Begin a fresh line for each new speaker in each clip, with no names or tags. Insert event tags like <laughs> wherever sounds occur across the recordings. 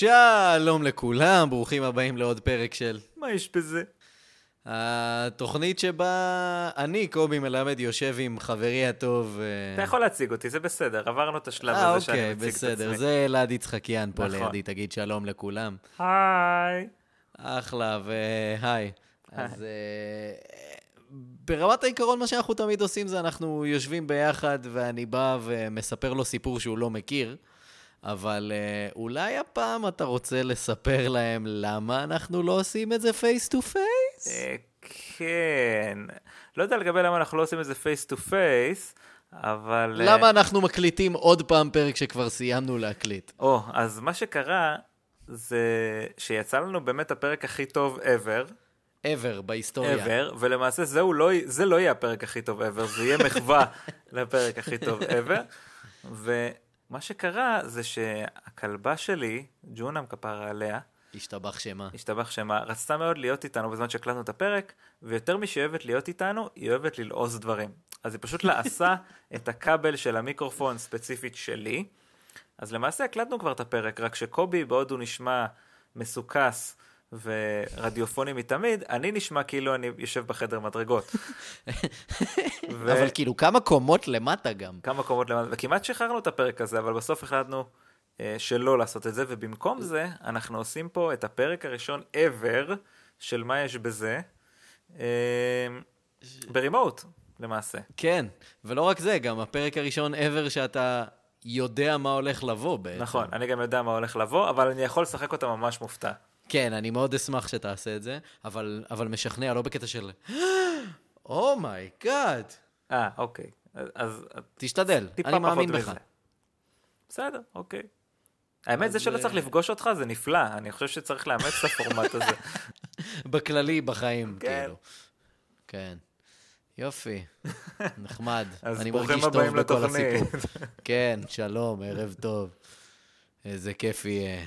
שלום לכולם, ברוכים הבאים לעוד פרק של
מה יש בזה?
התוכנית שבה אני, קובי מלמד, יושב עם חברי הטוב. אה,
אתה יכול להציג אותי, זה בסדר, עברנו את השלב
אה,
הזה שאני
אוקיי,
מציג את
בסדר,
עצמי.
זה אלעד יצחקיאן פה
נכון.
לידי, תגיד שלום לכולם.
היי.
אחלה, והי. אז אה, ברמת העיקרון, מה שאנחנו תמיד עושים זה אנחנו יושבים ביחד, ואני בא ומספר לו סיפור שהוא לא מכיר, אבל אה, אולי הפעם אתה רוצה לספר להם למה אנחנו לא עושים את זה face to
face? כן. לא יודע לגבי למה אנחנו לא עושים את זה face to face, אבל... אה,
למה אנחנו מקליטים עוד פעם פרק שכבר סיימנו להקליט?
או, אז מה שקרה זה שיצא לנו באמת הפרק הכי טוב ever,
ever בהיסטוריה.
ever, ולמעשה זהו לא, זה לא יהיה הפרק הכי טוב ever, זה יהיה מחווה <laughs> לפרק הכי טוב ever. ומה שקרה זה שהכלבה שלי, ג'ונם כפרה עליה,
השתבח שמה.
השתבח שמה, רצתה מאוד להיות איתנו בזמן שהקלטנו את הפרק, ויותר משהיא אוהבת להיות איתנו, היא אוהבת ללעוס דברים. אז היא פשוט לעסה <laughs> את הכבל של המיקרופון ספציפית שלי. אז למעשה הקלטנו כבר את הפרק, רק שקובי, בעוד הוא נשמע מסוכס ורדיופוני מתמיד, אני נשמע כאילו אני יושב בחדר מדרגות. <laughs> ו-
אבל כאילו, כמה קומות למטה גם.
כמה קומות למעלה, וכמעט שחררנו את הפרק הזה, אבל בסוף החלטנו אה, שלא לעשות את זה, ובמקום זה, אנחנו עושים פה את הפרק הראשון ever של מה יש בזה, אה, ברימוט, למעשה.
כן, ולא רק זה, גם הפרק הראשון ever שאתה יודע מה הולך לבוא בעצם.
נכון, אני גם יודע מה הולך לבוא, אבל אני יכול לשחק אותה ממש מופתע.
כן, אני מאוד אשמח שתעשה את זה, אבל, אבל משכנע, לא בקטע של... "Oh my God.
אה, אוקיי. אז-
תשתדל, אני מאמין. בך.
בסדר, אוקיי. האמת, זה שלא
אה,
צריך לפגוש אותך זה נפלא, אני חושב שצריך לאמץ את הפורמט הזה. <laughs>
בכללי, בחיים,
כן.
כאילו. כן. יופי, <laughs> נחמד. <laughs> אני מרגיש טוב בכל. הסיפור. כן, שלום, ערב טוב. איזה כיף יהיה.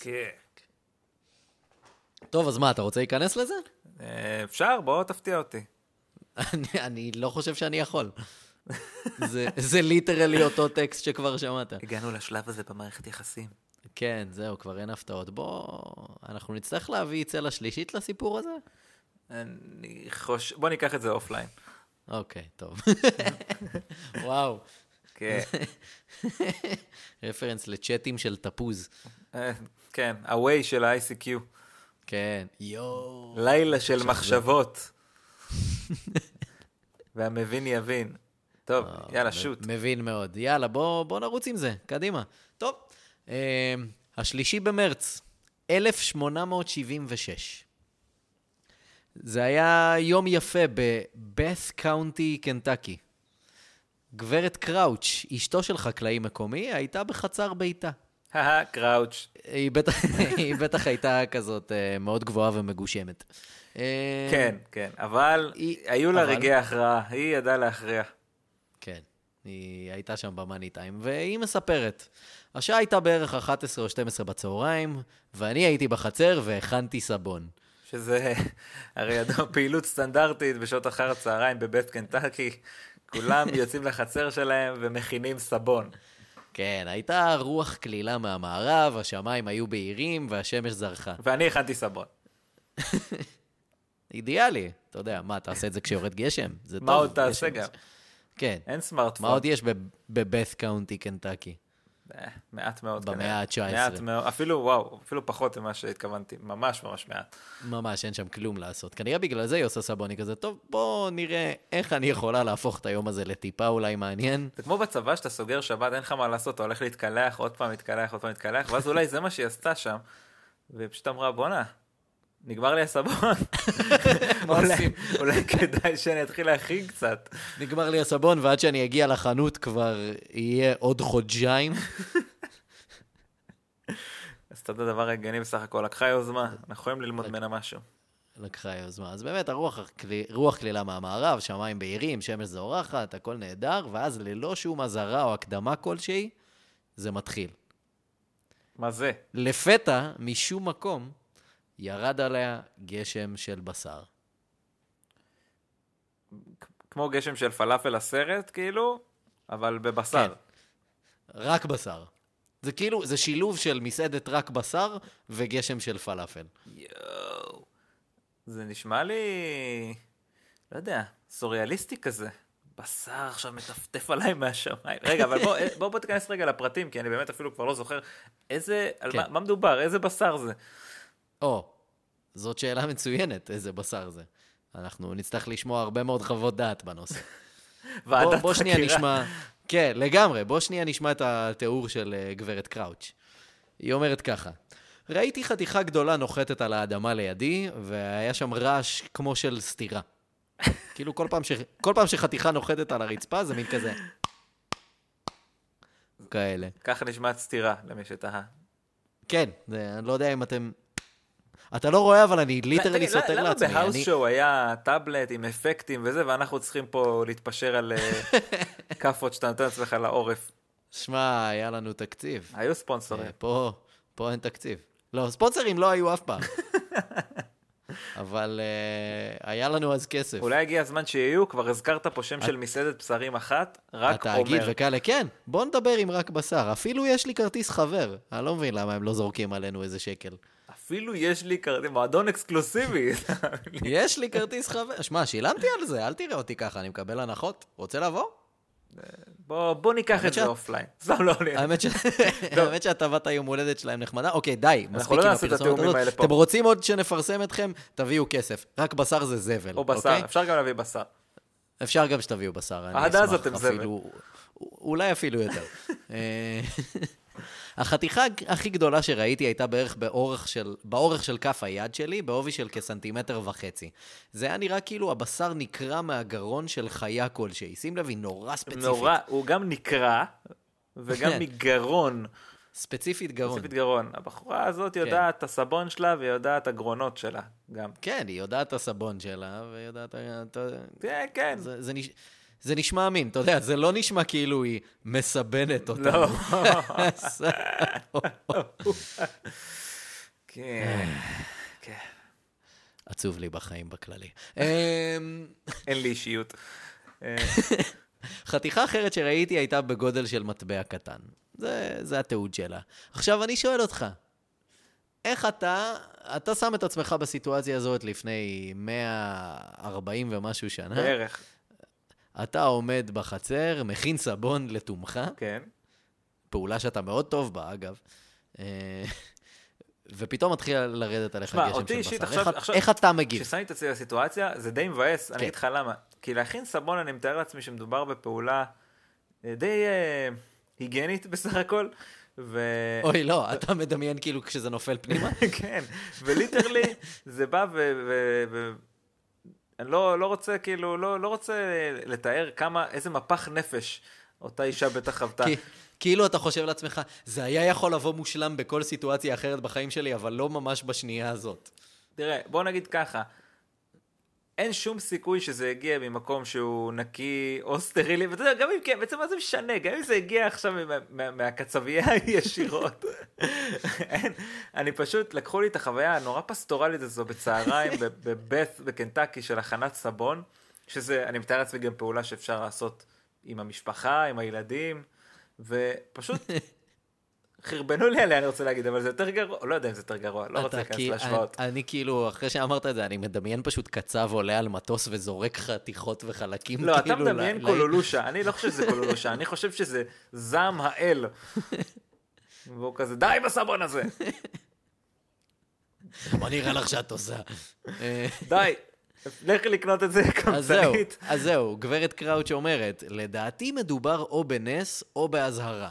כן.
טוב, אז מה, אתה רוצה להיכנס לזה?
אה, אפשר, בוא תפתיע אותי.
אני, אני לא חושב שאני יכול. זה, זה literally אותו טקסט שכבר שמעת.
הגענו לשלב הזה במערכת יחסים.
כן, זהו, כבר אין הפתעות. בוא, אנחנו נצטרך להביא צלע שלישית לסיפור הזה?
אני חושב... בוא ניקח את זה offline.
אוקיי, טוב. וואו,
כן,
רפרנס לצ'אטים של תפוז.
אה, כן, ה-way של ה-ICQ.
כן, יואו.
לילה של מחשבות. <laughs> והמבין יבין. טוב, יאללה, שוט.
מבין מאוד. יאללה, בוא, בוא נרוץ עם זה, קדימה. טוב, אה, השלישי במרץ, 1876. זה היה יום יפה בבת קאונטי, קנטקי. גברת קראוץ', אשתו של חקלאי מקומי, הייתה בחצר ביתה.
הא קראוץ'. <laughs>
היא בטח, הייתה כזאת אה, מאוד גבוהה ומגושמת. אה,
כן, כן, אבל היו לה רגעי הכרעה, היא ידעה להכריע.
כן, היא הייתה שם במאני טיים, והיא מספרת. השעה הייתה בערך 11 או 12 בצהריים, ואני הייתי בחצר והכנתי סבון.
שזה הרי ידוע <laughs> פעילות סטנדרטית בשעות אחר הצהריים בבית קנטקי. כולם יוצאים לחצר שלהם ומכינים סבון.
כן, הייתה רוח קלילה מהמערב, השמיים היו בהירים והשמש זרחה.
ואני הכנתי סבון.
אידיאלי, אתה יודע, מה, תעשה את זה כשיורד גשם? זה
מה
טוב,
עוד תעשה. גם?
כן.
אין סמארטפון.
מה עוד יש בבת קאונטי, קנטקי?
אה, מעט מאוד.
במאה
כנראה.
ה-19.
מעט מאוד, אפילו, וואו, אפילו פחות ממה שהתכוונתי. ממש ממש מעט.
ממש, אין שם כלום לעשות. כנראה בגלל זה היא עושה סבון, היא כזה, טוב, בוא נראה איך אני יכולה להפוך את היום הזה לטיפה אולי מעניין.
זה כמו בצבא שאתה סוגר שבת, אין לך מה לעשות, אתה הולך להתקלח, עוד פעם להתקלח, עוד פעם להתקלח, ואז אולי זה מה שהיא עשתה שם, והיא פשוט אמרה, בואנה, נגמר לי הסבון.
מה <laughs>
אולי-
עושים?
אולי כדאי שאני אתחיל להכין קצת.
נגמר לי הסבון, ועד שאני אגיע לחנות כבר יהיה עוד חודשיים. <laughs>
עשתה את הדבר ההגיוני בסך הכל, לקחה יוזמה, אנחנו יכולים ללמוד ממנה משהו.
לקחה יוזמה. אז באמת, הרוח רוח קלילה מהמערב, שמיים בהירים, שמש זורחת, הכל נהדר, ואז ללא שום אזהרה או הקדמה כלשהי, זה מתחיל.
מה זה?
לפתע, משום מקום, ירד עליה גשם של בשר.
כמו גשם של פלאפל הסרט, כאילו, אבל בבשר.
כן. רק בשר. זה כאילו, זה שילוב של מסעדת רק בשר וגשם של פלאפל.
יואו. זה נשמע לי, לא יודע, סוריאליסטי כזה. בשר עכשיו מטפטף עליי מהשמיים. רגע, אבל בוא, בוא, בוא תיכנס רגע לפרטים, כי אני באמת אפילו כבר לא זוכר איזה, על
כן.
מה, מה מדובר, איזה בשר זה.
או, זאת שאלה מצוינת, איזה בשר זה. אנחנו נצטרך לשמוע הרבה מאוד חוות דעת בנושא. <laughs> בוא,
ועדת
בוא שנייה
חקירה.
נשמע... כן, לגמרי. בוא שנייה נשמע את התיאור של אה, גברת קראוץ'. היא אומרת ככה: ראיתי חתיכה גדולה נוחתת על האדמה לידי, והיה שם רעש כמו של סטירה. <laughs> כאילו כל פעם, ש... כל פעם שחתיכה נוחתת על הרצפה זה מין כזה. כאלה.
ככה נשמעת סטירה, למי שתהה.
כן, זה, אני לא יודע אם אתם... אתה לא רואה, אבל אני literally
תגיד,
סוטר לעצמי.
למה בהאוס. שואו היה טאבלט עם אפקטים וזה, ואנחנו צריכים פה להתפשר על אה, <laughs> כאפות שאתה נותן לעצמך לעורף?
שמע, היה לנו תקציב.
היו ספונסורים.
אה, פה, פה אין תקציב. לא, ספונסרים לא היו אף פעם. <laughs> אבל uh, היה לנו אז כסף.
אולי הגיע הזמן שיהיו, כבר הזכרת פה שם של מסעדת בשרים אחת, רק
התאגיד
אומר.
וכאלה, כן, בוא נדבר עם רק בשר. אפילו יש לי כרטיס חבר. אני לא מבין למה הם לא זורקים עלינו איזה שקל.
אפילו יש לי כרטיס, מועדון אקסקלוסיבי. <laughs>
יש לי כרטיס חבר. שמע, שילמתי על זה, אל תראה אותי ככה, אני מקבל הנחות. רוצה לבוא?
בוא, בוא ניקח את זה offline. <laughs> סתם לא.
האמת ש- <laughs> האמת שהטבת היום הולדת שלהם נחמדה. אוקיי, די, מספיק
לא
עם הפרסומת הזאת. אתם רוצים עוד שנפרסם אתכם? תביאו כסף. רק בשר זה זבל,
או בשר,
אוקיי?
אפשר גם להביא בשר.
אפשר גם שתביאו בשר, אני
עד
אשמח
אז אתם זבל.
אולי אפילו יותר. החתיכה הכי גדולה שראיתי הייתה בערך באורך של, באורך של כף היד שלי, בעובי של כסנטימטר וחצי. זה היה נראה כאילו הבשר נקרע מהגרון של חיה כלשהי. שים לב, היא נורא ספציפית.
נורא, הוא גם נקרע, וגם
כן.
מגרון.
ספציפית גרון.
ספציפית גרון. הבחורה הזאת יודעת את הסבון שלה ויודעת את הגרונות שלה גם.
כן, היא יודעת את הסבון שלה, ויודעת...
כן, כן.
זה, זה, נש... זה נשמע אמין, אתה יודע, זה לא נשמע כאילו היא מסבנת אותנו.
לא. <laughs>
לא.
כן. כן.
עצוב לי בחיים בכללי. <laughs> אמ,
אין לי אישיות. אה, <laughs>
חתיכה אחרת שראיתי הייתה בגודל של מטבע קטן. זה, זה התיעוד שלה. עכשיו, אני שואל אותך, איך אתה, אתה שם את עצמך בסיטואציה הזאת לפני 140 ומשהו שנה,
בערך.
אתה עומד בחצר, מכין סבון לתומך,
כן.
פעולה שאתה מאוד טוב בה, אגב, אה, ופתאום מתחיל לרדת עליך גשם
אותי
של
אישית
בשר.
עכשיו-
איך,
עכשיו-
איך אתה מגיב?
כששמתי את עצמי בסיטואציה, זה די מבאס, אני
כן.
אגיד לך למה. כי להכין סבון, אני מתאר לעצמי שמדובר בפעולה אה, די אה, היגיינית <laughs> בסך הכל, ו...
אוי, לא, אתה מדמיין כאילו כשזה נופל פנימה? <laughs>
כן, וליטרלי זה בא ו... ו... ו... אני לא, לא רוצה, כאילו, לא, לא רוצה לתאר כמה, איזה מפח נפש אותה אישה בטח חוותה.
כאילו אתה חושב לעצמך, זה היה יכול לבוא מושלם בכל סיטואציה אחרת בחיים שלי, אבל לא ממש בשנייה הזאת.
תראה, בוא נגיד ככה, אין שום סיכוי שזה הגיע ממקום שהוא נקי או סטרילי, ואתה יודע, גם אם כן, בעצם מה זה משנה, גם אם זה הגיע עכשיו מה, מה, מהקצבייה <laughs> ישירות. אני פשוט, לקחו לי את החוויה הנורא פסטורלית הזו בצהריים בבית בקנטקי של הכנת סבון, שזה, אני מתאר לעצמי גם פעולה שאפשר לעשות עם המשפחה, עם הילדים, ופשוט <laughs> חרבנו לי עליה, אני רוצה להגיד, אבל זה יותר גרוע, לא יודע אם זה יותר גרוע, לא רוצה להיכנס להשוואות.
אני, אני כאילו, אחרי שאמרת את זה, אני מדמיין פשוט קצב עולה על מטוס וזורק חתיכות וחלקים,
לא, אתה
כאילו...
מדמיין
ל-
קולולושה, אני לא חושב שזה קולולושה, אני חושב שזה זעם האל. והוא כזה, די בסבון הזה, <laughs>
מה נראה לך שאת עושה?
די, לכי לקנות את זה קמצנית.
אז זהו, גברת קראוץ' אומרת, לדעתי מדובר או בנס או באזהרה.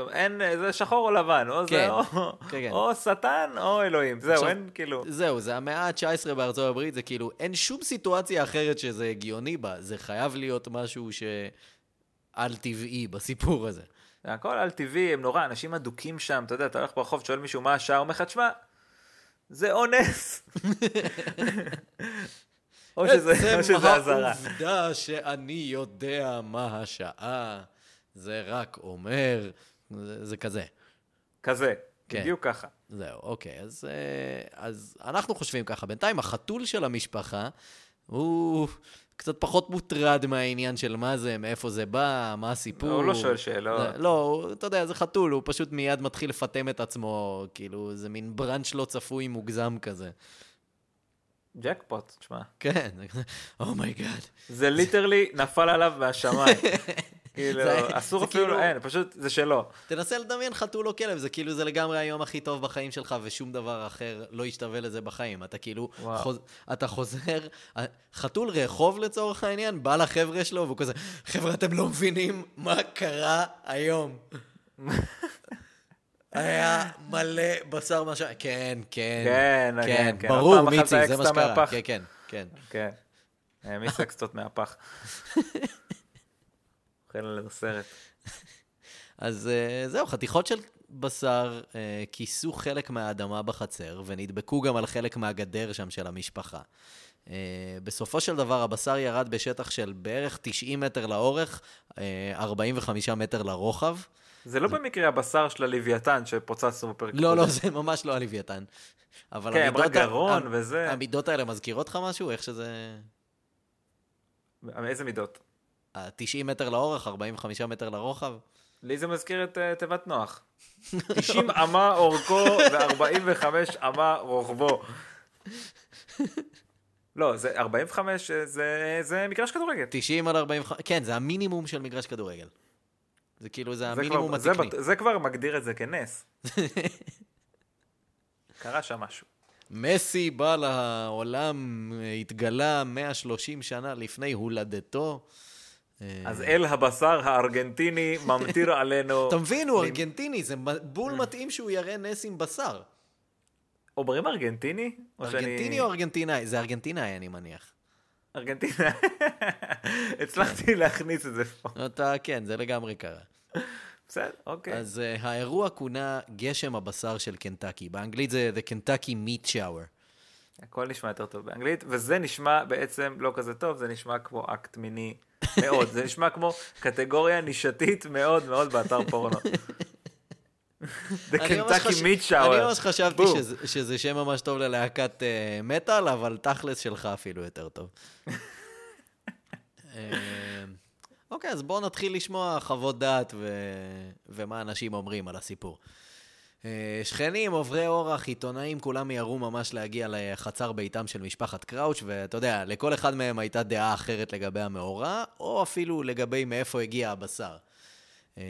אומרת, אין, זה שחור או לבן, או
כן,
זה או-
כן, כן.
או שטן או אלוהים, זהו,
עכשיו-
אין כאילו,
זהו, זה המאה ה-19 בארצות הברית, זה כאילו, אין שום סיטואציה אחרת שזה הגיוני בה, זה חייב להיות משהו שעל טבעי בסיפור הזה.
זה הכל על טבעי, הם נורא, אנשים אדוקים שם, אתה יודע, אתה הולך ברחוב, שואל מישהו מה השעה, אומר לך, תשמע, זה אונס. <laughs> או שזה או שזה אזהרה.
עצם העובדה שאני יודע מה השעה, זה רק אומר, זה, זה כזה.
כזה,
כן.
בדיוק ככה.
זהו, אוקיי, אז, אה, אז אנחנו חושבים ככה. בינתיים החתול של המשפחה, הוא קצת פחות מוטרד מהעניין של מה זה, מאיפה זה בא, מה הסיפור.
הוא לא שואל שאלות.
זה- לא, הוא- אתה יודע, זה חתול, הוא פשוט מיד מתחיל לפטם את עצמו, כאילו, זה מין בראנץ' לא צפוי מוגזם כזה.
ג'קפוט, תשמע.
כן, <laughs> Oh my God.
זה literally נפל עליו מהשמיים. <laughs> כאילו, אסור אפילו,
כאילו-
אין, פשוט זה שלו.
תנסה לדמיין חתול או כלב, זה כאילו, זה לגמרי היום הכי טוב בחיים שלך, ושום דבר אחר לא ישתווה לזה בחיים. אתה כאילו. חוז, אתה חוזר, חתול רחוב לצורך העניין, בא לחבר'ה שלו, והוא כזה, חבר'ה, אתם לא מבינים מה קרה היום. <laughs> היה מלא בשר מה ש... כן, כן.
כן, כן, כן.
ברור, מיצי, זה מה שקרה. כן, כן, כן.
כן. העמיס אקסטות מהפח. <laughs> אוכל עלינו סרט. <laughs>
אז אה, זהו, חתיכות של בשר אה, כיסו חלק מהאדמה בחצר, ונדבקו גם על חלק מהגדר שם של המשפחה. אה, בסופו של דבר, הבשר ירד בשטח של בערך 90 מטר לאורך, אה, 45 מטר לרוחב.
זה לא במקרה הבשר של הלוויתן שפוצצנו בפרק
לא. לא, זה ממש לא הלוויתן. אבל
כן,
המידות ה-
גרון
ה-
וזה.
המידות האלה מזכירות לך משהו? איך שזה...
איזה מידות?
ה-90 מטר לאורך, 45 מטר לרוחב?
לי זה מזכיר את אה, תיבת נוח. <laughs> 90 אמה אורכו ו-45 אמה רוחבו. לא, זה 45, אה, זה, זה מגרש כדורגל.
90 על 45, כן, זה המינימום של מגרש כדורגל. זה כאילו, זה
זה
המינימום
זה,
התקני.
בט- זה כבר מגדיר את זה כנס. <laughs> קרה שם משהו.
מסי בא לעולם, התגלה 130 שנה לפני הולדתו. אה,
אז אל הבשר הארגנטיני ממטיר <laughs> עלינו.
אתה מבין, הוא ארגנטיני, זה בול מתאים שהוא יראה נס עם בשר.
אומרים ארגנטיני?
ארגנטיני או ארגנטינאי? זה ארגנטינאי, אני מניח.
ארגנטינה. <laughs> הצלחתי להכניס את זה פה.
אתה, כן, זה לגמרי קרה.
בסדר, אוקיי.
אז uh, האירוע כונה גשם הבשר של קנטקי. באנגלית זה The Kentucky Meat Shower.
הכל נשמע יותר טוב באנגלית, וזה נשמע בעצם לא כזה טוב, זה נשמע כמו אקט מיני מאוד. זה נשמע כמו קטגוריה נישתית מאוד מאוד באתר פורנו. The Kentucky Meat Shower.
אני ממש חשבתי. שזה, שם ממש טוב ללהקת מטאל, אבל תכלס שלך אפילו יותר טוב. <laughs> אה, אוקיי, אז בואו נתחיל לשמוע חוות דעת. ומה אנשים אומרים על הסיפור. אה, שכנים, עוברי אורח, עיתונאים, כולם מיהרו ממש להגיע לחצר ביתם של משפחת קראוץ', ואתה יודע, לכל אחד מהם הייתה דעה אחרת לגבי המאורע, או אפילו לגבי מאיפה הגיע הבשר. אה,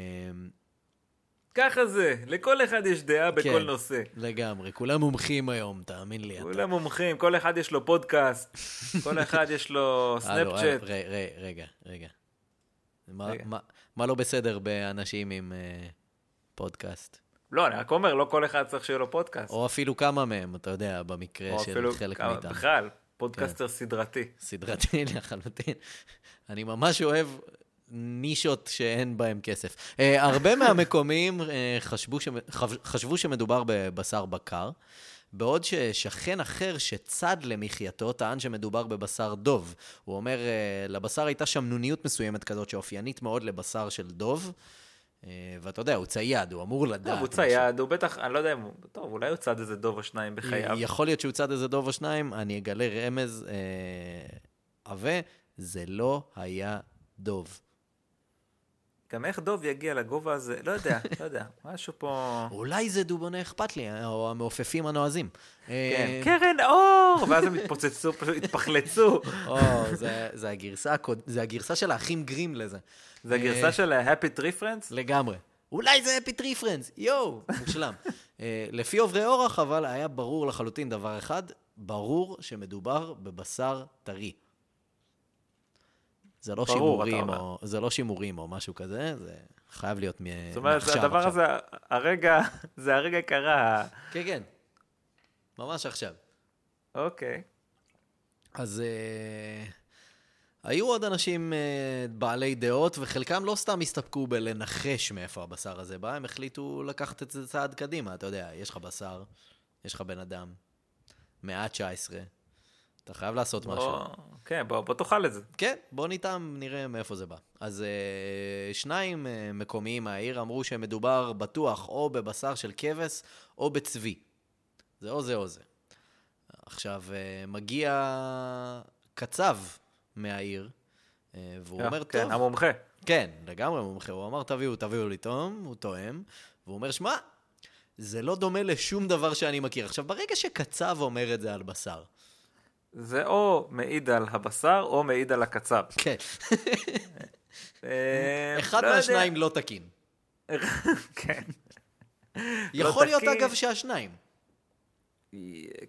ככה זה, לכל אחד יש דעה בכל
כן.
נושא.
לגמרי, כולם מומחים היום, תאמין לי. אתה.
כולם מומחים, כל אחד יש לו פודקאסט, כל <laughs> אחד יש לו
הלו, הלו,
סנאפצ'אט.
רגע, רגע. מה-. מה- מה לא בסדר באנשים עם אה, פודקאסט?
לא, אני רק אומר, לא כל אחד צריך שיהיה לו פודקאסט.
או אפילו כמה מהם, אתה יודע, במקרה של חלק
כמה-
מאיתם.
בכלל, פודקאסטר
כן.
סדרתי.
סדרתי <laughs> לחלוטין. אני ממש אוהב נישות שאין בהן כסף. אה, הרבה מהמקומיים אה, חשבו, שמ- חב- חשבו שמדובר בבשר בקר, בעוד ששכן אחר שצד למחייתו טען שמדובר בבשר דוב. הוא אומר, אה, לבשר הייתה שמנוניות מסוימת כזאת שאופיינית מאוד לבשר של דוב. אה, ואתה יודע, הוא צייד, הוא אמור לדעת.
הוא. צייד, הוא בטח, אני לא יודע אם הוא, טוב, אולי הוא צד איזה דוב או שניים בחייו.
יכול להיות שהוא צד איזה דוב או שניים, אני אגלה רמז אה, עבה, זה לא היה דוב.
גם איך דוב יגיע לגובה הזה, לא יודע, לא יודע, משהו פה...
אולי זה דובוני אכפת לי, או המעופפים הנועזים.
כן,
אה,
קרן אור! ואז הם התפוצצו, פשוט התפחלצו.
או, זה, הגרסה, של האחים גרים לזה.
זה הגרסה של ה-Happy Tree Friends?
לגמרי. אולי זה Happy Tree Friends, יואו, מושלם. אה, לפי עוברי אורח, אבל היה ברור לחלוטין דבר אחד, ברור שמדובר בבשר טרי. זה לא
ברור,
שימורים, או, זה לא שימורים או משהו כזה, זה חייב להיות מ-
זאת אומרת,
מעכשיו,
הדבר
עכשיו.
הזה, הרגע, <laughs> זה הרגע קרה.
כן, כן. ממש עכשיו.
אוקיי.
אז uh, היו עוד אנשים uh, בעלי דעות, וחלקם לא סתם הסתפקו בלנחש מאיפה הבשר הזה בא, הם החליטו לקחת את זה צעד קדימה. אתה יודע, יש לך בשר, יש לך בן אדם, מאה ה-19, אתה חייב לעשות משהו.
כן, בוא בוא תאכל את זה.
כן, בוא ניתם, נראה מאיפה זה בא. אז uh, שניים uh, מקומיים מהעיר אמרו שמדובר בטוח או בבשר של כבש או בצבי. זה או זה או זה. עכשיו, uh, מגיע קצב מהעיר, אה, והוא
אה,
אומר,
כן,
טוב,
המומחה.
כן, לגמרי מומחה. הוא אמר, תביאו, תביאו לי תום, הוא תואם, והוא אומר, שמע, זה לא דומה לשום דבר שאני מכיר. עכשיו, ברגע שקצב אומר את זה על בשר,
זה או מעיד על הבשר או מעיד על הקצב.
כן,
אה,
אחד
לא.
מהשניים לא תקין. <laughs>
כן.
יכול להיות. אגב, שהשניים.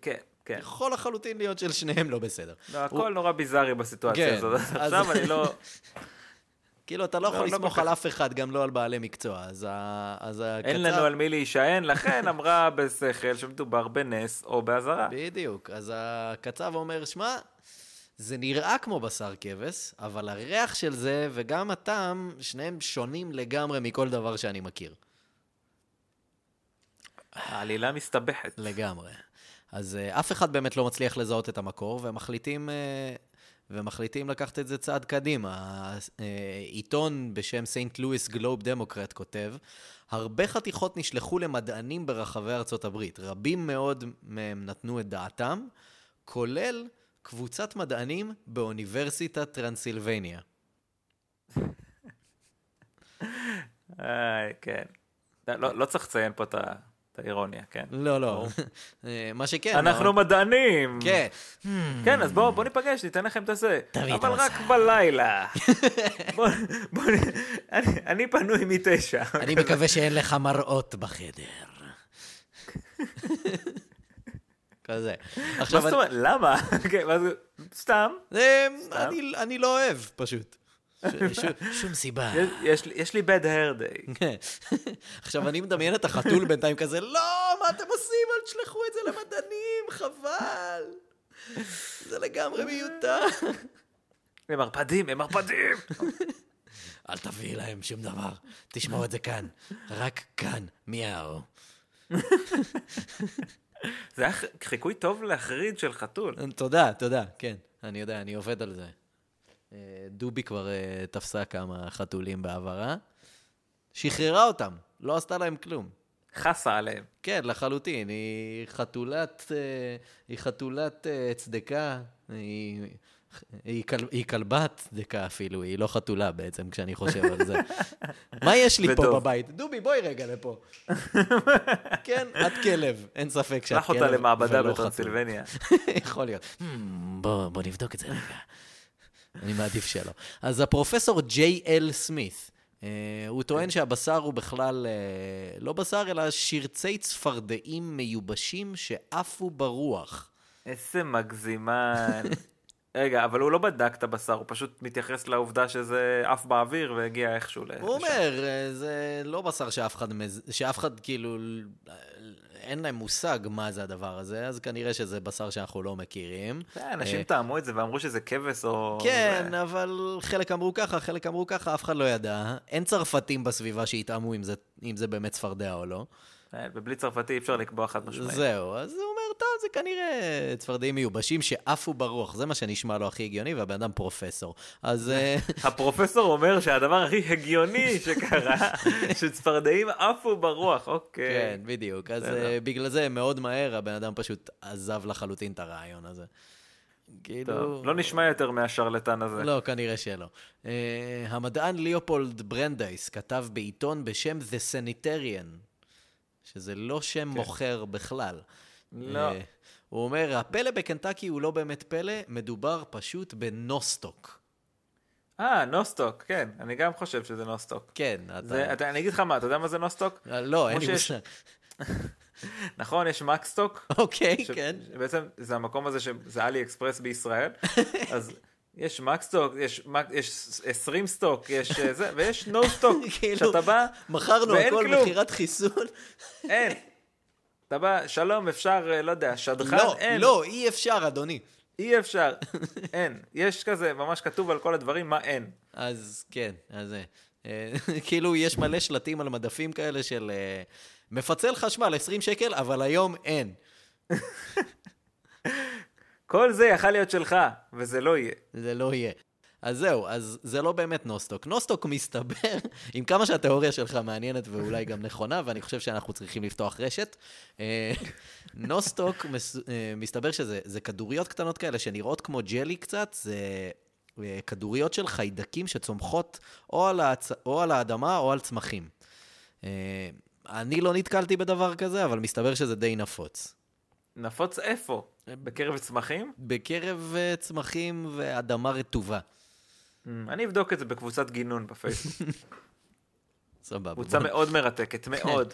כן, כן.
יכול לחלוטין להיות של שניהם לא בסדר.
לא, הכל נורא ביזארי בסיטואציה
כן,
הזאת. עכשיו אני לא...
כאילו, אתה לא יכול
לא
לסמוך על. אף אחד, גם לא על בעלי מקצוע. אז ה- אז הקצב...
אין לנו על מי להישען, לכן אמרה <laughs> בשכל שמדובר בנס או באזהרה.
בדיוק. אז הקצב אומר, שמע, זה נראה כמו בשר כבש, אבל הריח של זה וגם הטעם, שניהם שונים לגמרי מכל דבר שאני מכיר.
העלילה מסתבכת.
לגמרי. אז uh, אף אחד באמת לא מצליח לזהות את המקור, ומחליטים, uh, ומחליטים לקחת את זה צעד קדימה. Uh, עיתון בשם סנט לואיס גלוב דמוקרט כותב, הרבה חתיכות נשלחו למדענים ברחבי ארצות הברית. רבים מאוד מהם נתנו את דעתם, כולל קבוצת מדענים באוניברסיטת טרנסילבניה. <laughs>
איי, כן. לא לא צריך לציין פה את ה- את האירוניה, כן.
לא, לא. <laughs> אה, מה שכן...
אנחנו מדענים.
כן.
כן, אז בואו בוא ניפגש, ניתן לכם את הזה. אבל. רק בלילה. <laughs> בוא, בוא, נ- אני, פנוי מתשע.
אני מקווה שאין לך מראות בחדר. <laughs> כזה.
מה
עכשיו,
זאת אומרת? למה? כן, מה סתם.
אה, אני לא אוהב, פשוט. שום סיבה.
יש- לי- bad hair day.
כן. עכשיו, אני מדמיין את החתול בינתיים כזה, לא, מה אתם עושים? אל תשלחו את זה למדענים, חבל. זה לגמרי מיותר.
הם מרפדים, הם מרפדים.
אל תביאי להם שום דבר, תשמעו את זה כאן. רק כאן, מיהו.
זה היה חיקוי טוב להחריד של חתול.
תודה, תודה, כן. אני יודע, אני עובד על זה. אה, דובי כבר אה, תפסה כמה חתולים בעברה. שחררה אותם, לא עשתה להם כלום.
חסה עליהם.
כן, לחלוטין. היא חתולת, אה, היא חתולת צדקה, היא, היא, כל, היא כלבת צדקה אפילו, היא לא חתולה בעצם, כשאני חושב על זה. <laughs> מה יש לי פה
ודוב.
בבית? דובי, בואי רגע לפה. <laughs> כן, את כלב, אין ספק שאת
שלח
כלב
אותה למעבדה. בטרנסילבניה. <laughs>
יכול להיות. Hmm, בוא, בוא נבדוק את זה רגע. אני מעדיף שלא. אז הפרופסור ג'יי אל סמית, אה, הוא טוען שהבשר הוא בכלל אה, לא בשר, אלא שרצי צפרדעים מיובשים שעפו ברוח.
איזה מגזימן. <laughs> רגע, אבל הוא לא בדק את הבשר, הוא פשוט מתייחס לעובדה שזה עף באוויר והגיע איכשהו ל...
הוא אומר, אה, זה לא בשר שאף אחד, מז... שאף אחד כאילו, אה, אין להם מושג מה זה הדבר הזה, אז כנראה שזה בשר שאנחנו לא מכירים.
אה, אנשים
אה,
טעמו את זה ואמרו שזה כבש או...
כן, אבל חלק אמרו ככה, חלק אמרו ככה, אף אחד לא ידע. אין צרפתים בסביבה שיטעמו אם זה באמת צפרדע או לא.
אה, ובלי צרפתי אי אפשר לקבוע חד משמעית.
זהו, אז הוא אומר, טוב, זה כנראה צפרדעים מיובשים שעפו ברוח, זה מה שנשמע לו הכי הגיוני, והבן אדם פרופסור. אז אה, <laughs>
הפרופסור אומר שהדבר הכי הגיוני שקרה, <laughs> שצפרדעים עפו ברוח, אוקיי.
כן, בדיוק. אז. אה, בגלל זה, מאוד מהר, הבן אדם פשוט עזב לחלוטין את הרעיון הזה. כאילו...
טוב, לא נשמע יותר מהשרלטן הזה.
לא, כנראה שלא. Uh, המדען ליאופולד ברנדייס כתב בעיתון בשם The Sanitarian, שזה לא שם מוכר בכלל.
לא.
אה, הוא אומר, הפלא בקנטקי הוא לא באמת פלא, מדובר פשוט בנוסטוק.
אה, נוסטוק, כן, אני גם חושב שזה נוסטוק.
כן, אתה...
זה, אתה, אני אגיד לך מה, אתה יודע מה זה נוסטוק?
אה, לא, אין לי
שיש-
מושג. <laughs>
נכון, יש מקסטוק.
אוקיי,
ש-
כן.
בעצם זה המקום הזה שזה אלי אקספרס בישראל, <laughs> אז יש מקסטוק, יש, יש 20 סטוק, יש אה, זה, ויש no
stock,
שאתה בא,
מכרנו הכל. מכירת חיסול.
אין. אתה בא, שלום, אפשר, אה, לא יודע, שדכן?
לא,
אין.
לא, אי אפשר, אדוני.
אי אפשר, אין. יש כזה, ממש כתוב על כל הדברים מה אין.
אז כן, אז. אה, <laughs> כאילו, יש מלא שלטים על מדפים כאלה של מפצל חשמל, 20 שקל, אבל היום אין. <laughs>
כל זה יכל להיות שלך, וזה לא יהיה.
זה לא יהיה. אז זהו, אז זה לא באמת נוסטוק. נוסטוק מסתבר, <laughs> עם כמה שהתיאוריה שלך מעניינת ואולי גם נכונה, ואני חושב שאנחנו צריכים לפתוח רשת, אה, <laughs> נוסטוק, מס- אה, מסתבר שזה זה כדוריות קטנות כאלה שנראות כמו ג'לי קצת, זה אה, כדוריות של חיידקים שצומחות או על, הצ... או על האדמה או על צמחים. אני לא נתקלתי בדבר כזה, אבל מסתבר שזה די נפוץ.
נפוץ איפה? בקרב צמחים?
בקרב אה, צמחים ואדמה רטובה.
Mm, אני אבדוק את זה בקבוצת גינון בפייסבוק. <laughs>
סבבה.
קבוצה מאוד מרתקת, מאוד.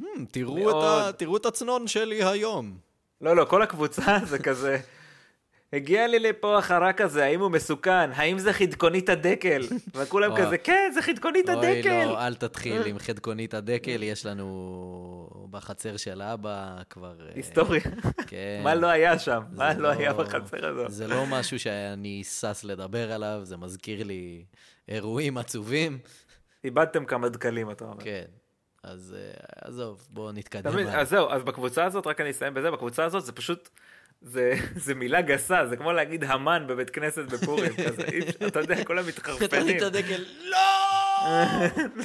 Hmm,
מאוד.
תראו את הצנון שלי היום.
לא, לא, כל הקבוצה <laughs> זה כזה... הגיע לי לפה החרק הזה, האם הוא מסוכן? האם זה חדקונית הדקל? <laughs> וכולם
אוי.
כזה, כן, זה חדקונית
אוי,
הדקל.
לא, אל תתחיל עם חדקונית הדקל, יש לנו בחצר של אבא כבר... אה,
היסטוריה.
כן.
מה לא היה שם? מה לא היה בחצר הזאת?
זה לא משהו שאני שש לדבר עליו, זה מזכיר לי אירועים עצובים.
איבדתם כמה דקלים, אתה אומר.
כן. אז אה, עזוב, בואו נתקדם.
אז זהו, אז בקבוצה הזאת, רק אני אסיים בזה, בקבוצה הזאת זה פשוט, זה, זה מילה גסה, זה כמו להגיד המן בבית כנסת בפורים, כזה, אתה יודע, כולם <laughs> מתחרפנים.
חדקונית הדקל, לא! <laughs>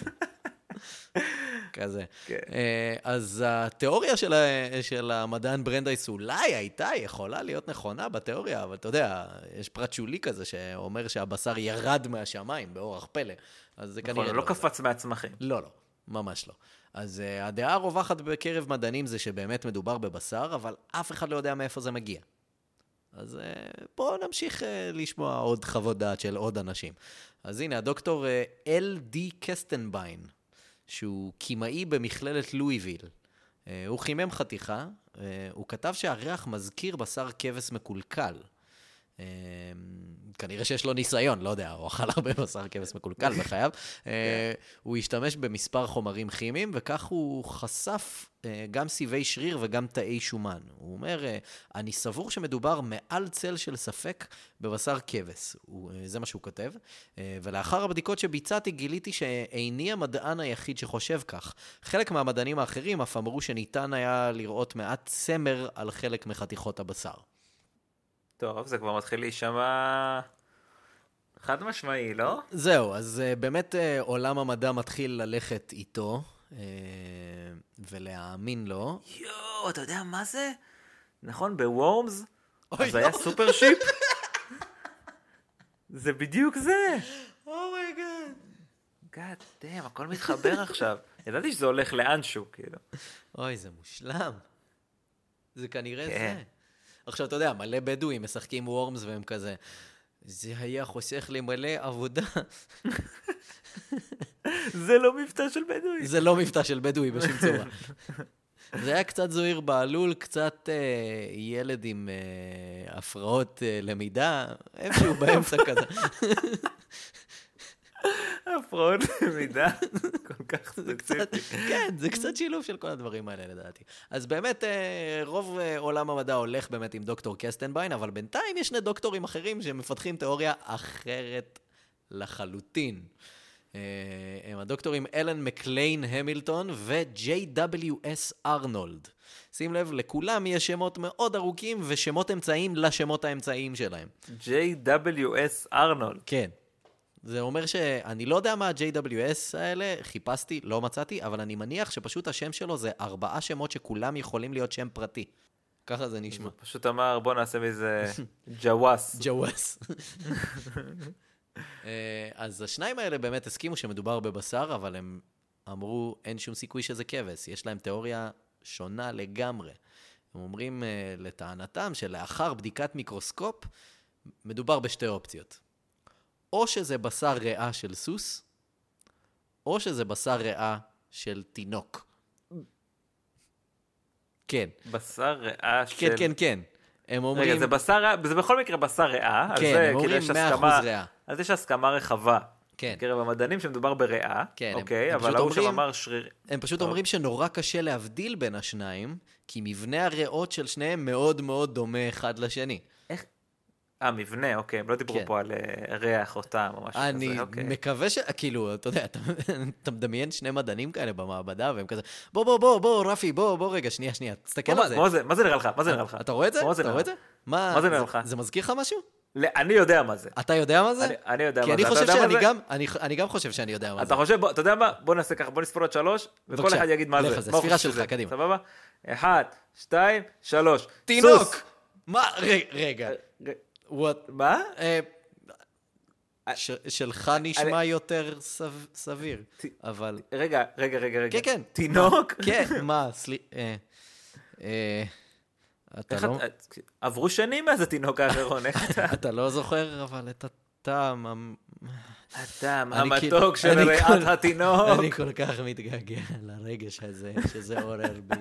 כזה.
כן.
אה, אז התיאוריה של, ה- של המדען ברנדייס אולי הייתה יכולה להיות נכונה בתיאוריה, אבל אתה יודע, יש פרט שולי כזה שאומר שהבשר ירד מהשמיים באורח פלא. אז זה
נכון,
כנראה
הוא לא קפץ מהצמחים.
לא, לא, ממש לא. אז uh, הדעה הרווחת בקרב מדענים זה שבאמת מדובר בבשר, אבל אף אחד לא יודע מאיפה זה מגיע. אז uh, בואו נמשיך uh, לשמוע עוד חוות דעת של עוד אנשים. אז הנה, הדוקטור uh, אל.די קסטנביין, שהוא קימאי במכללת לואיביל. Uh, הוא חימם חתיכה, uh, הוא כתב שהריח מזכיר בשר כבש מקולקל. אה, כנראה שיש לו ניסיון, לא יודע, הוא אכל הרבה בשר כבש מקולקל <laughs> בחייו. אה, הוא השתמש במספר חומרים כימיים, וכך הוא חשף אה, גם סיבי שריר וגם תאי שומן. הוא אומר, אה, אני סבור שמדובר מעל צל של ספק בבשר כבש. זה מה שהוא כותב. ולאחר הבדיקות שביצעתי, גיליתי שאיני המדען היחיד שחושב כך. חלק מהמדענים האחרים אף אמרו שניתן היה לראות מעט צמר על חלק מחתיכות הבשר.
טוב, זה כבר מתחיל להישמע חד משמעי, לא?
זהו, אז uh, באמת uh, עולם המדע מתחיל ללכת איתו uh, ולהאמין לו.
יואו, אתה יודע מה זה? נכון, ב
Worms?
אז היה
לא.
Super Sheep? זה בדיוק זה.
Oh
my God. God damn, הכל מתחבר עכשיו. ידעתי שזה הולך לאנשהו, כאילו.
אוי, זה מושלם. זה כנראה
כן.
זה. עכשיו, אתה יודע, מלא בדואים משחקים וורמס והם כזה, זה היה חוסך לי מלא עבודה. <laughs>
זה לא מבטא של בדואי.
זה לא מבטא של בדואי בשום צורה. <laughs> זה היה קצת זוהיר בהלול, קצת אה, ילד עם אה, הפרעות אה, למידה, איפשהו באמצע כזה. <laughs>
הפרעות למידה, כל כך ספציפי.
כן, זה קצת שילוב של כל הדברים האלה לדעתי. אז באמת, אה, רוב אה, עולם המדע הולך באמת עם דוקטור קסטנביין, אבל בינתיים יש שני דוקטורים אחרים שמפתחים תיאוריה אחרת לחלוטין. אה, הם הדוקטורים אלן מקליין המילטון ו-J.W.S. ארנולד. שים לב, לכולם יש שמות מאוד ארוכים ושמות אמצעיים לשמות האמצעיים שלהם.
J.W.S. ארנולד.
כן. זה אומר שאני לא יודע מה ה-JWS האלה, חיפשתי, לא מצאתי, אבל אני מניח שפשוט השם שלו זה ארבעה שמות שכולם יכולים להיות שם פרטי. ככה זה נשמע.
פשוט אמר, בוא נעשה מזה <laughs> ג'וואס.
ג'וואס. <laughs> אה, אז השניים האלה באמת הסכימו שמדובר בבשר, אבל הם אמרו, אין שום סיכוי שזה כבש. יש להם תיאוריה שונה לגמרי. הם אומרים אה, לטענתם שלאחר בדיקת מיקרוסקופ, מדובר בשתי אופציות. או שזה בשר ריאה של סוס, או שזה בשר ריאה של תינוק. כן,
בשר ריאה של...
כן, כן, כן. הם אומרים...
רגע, זה בשר ריאה, זה בכל מקרה בשר ריאה.
כן,
זה
הם
כאילו
אומרים
יש
100%
הסכמה-
ריאה.
אז יש הסכמה רחבה.
כן.
בקרב המדענים שמדובר בריאה,
כן,
אוקיי,
הם
אבל
פשוט
ההוא שם אמר שריר...
הם פשוט
טוב.
אומרים שנורא קשה להבדיל בין השניים, כי מבנה הריאות של שניהם מאוד מאוד דומה אחד לשני.
איך? אה, מבנה, אוקיי, הם לא דיברו
כן.
פה על אה, ריח או טעם או משהו
אני
כזה, אוקיי.
מקווה ש... כאילו, אתה יודע, אתה, <laughs> אתה מדמיין שני מדענים כאלה במעבדה, והם כזה, בוא, בוא, בוא, בוא, רפי, בוא, בוא רגע, שנייה, שנייה, תסתכל על זה.
מה זה? מה זה נראה לך? מה זה נראה לך?
אתה רואה את זה? אתה רואה את
לך?
זה? מה
מה זה נראה לך?
זה מזכיר לך משהו?
לא, אני יודע מה זה.
אתה יודע מה זה?
אני- אני יודע
כי
מה
אני
זה. אתה
חושב
יודע מה
שאני? גם, אני, אני גם חושב שאני יודע מה זה.
אתה חושב, בוא- אתה יודע מה? בוא נעשה ככה, בוא נספור עד שלוש, וכל אחד יגיד מה
לך
זה.
על זה, ספירה
חושב
שלך? קדימה.
סבבה? אחד, שתיים, שלוש.
תינוק!
סוס!
מה? רגע?
מה?
אה, ש- שלך נשמע יותר סב- סביר, אבל...
רגע, רגע, רגע, רגע.
כן, כן.
תינוק? <laughs>
כן, מה, סליחה... אתה
איך
לא...
עברו שנים מאז התינוק האחרון, איך אתה... <laughs>
אתה לא זוכר, אבל את הטעם...
הטעם המתוק של ריאת התינוק.
אני כל כך מתגעגע לרגש הזה שזה עורר בי.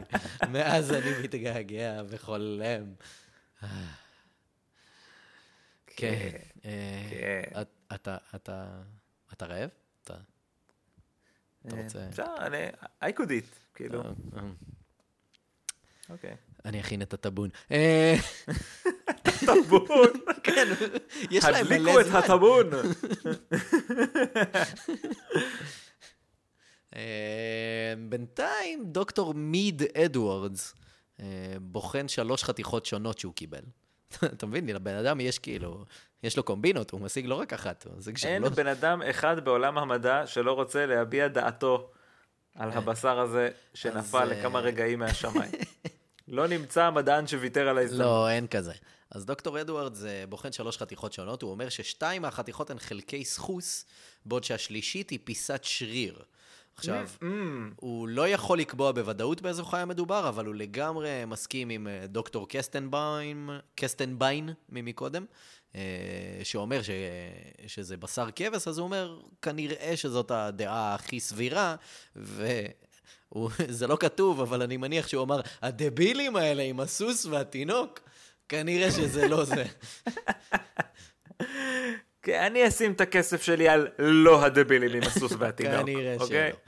מאז אני מתגעגע וחולם. כן. אה,
כן.
את- אתה, רעב? אתה... אתה רוצה...
אני... I could eat, כאילו.
אה, אה.
אוקיי.
אני אכין את הטאבון. אה,
טבון. <laughs>
כן, יש להם
הדליקו
מלא
את
זמן.
הטבון. <laughs>
אה, בינתיים דוקטור מיד אדוארדס אה, בוחן שלוש חתיכות שונות שהוא קיבל. אתה מבין? לבן אדם יש כאילו, יש לו קומבינות, הוא משיג לא רק אחת, הוא משיג
אין. בן אדם אחד בעולם המדע שלא רוצה להביע דעתו על הבשר הזה שנפל
אז, אה,
לכמה רגעים מהשמיים. <laughs> לא נמצא המדען שוויתר על ההזדמנות.
לא, אין כזה. אז דוקטור אדוארדס אה, בוחן שלוש חתיכות שונות, הוא אומר ששתיים מהחתיכות הן חלקי סחוס, בעוד שהשלישית היא פיסת שריר. עכשיו,
Mm,
הוא לא יכול לקבוע בוודאות באיזו חיה מדובר, אבל הוא לגמרי מסכים עם אה, דוקטור קסטנביין, קסטנביין ממקודם, אה, שאומר ש, שזה בשר כבש, אז הוא אומר, כנראה שזאת הדעה הכי סבירה, וזה <laughs> לא כתוב, אבל אני מניח שהוא אמר, הדבילים האלה עם הסוס והתינוק, כנראה שזה לא זה. <laughs>
אני אשים את הכסף שלי על לא הדבילים עם הסוס <laughs> והתינוק.
כנראה
אוקיי?
שלא.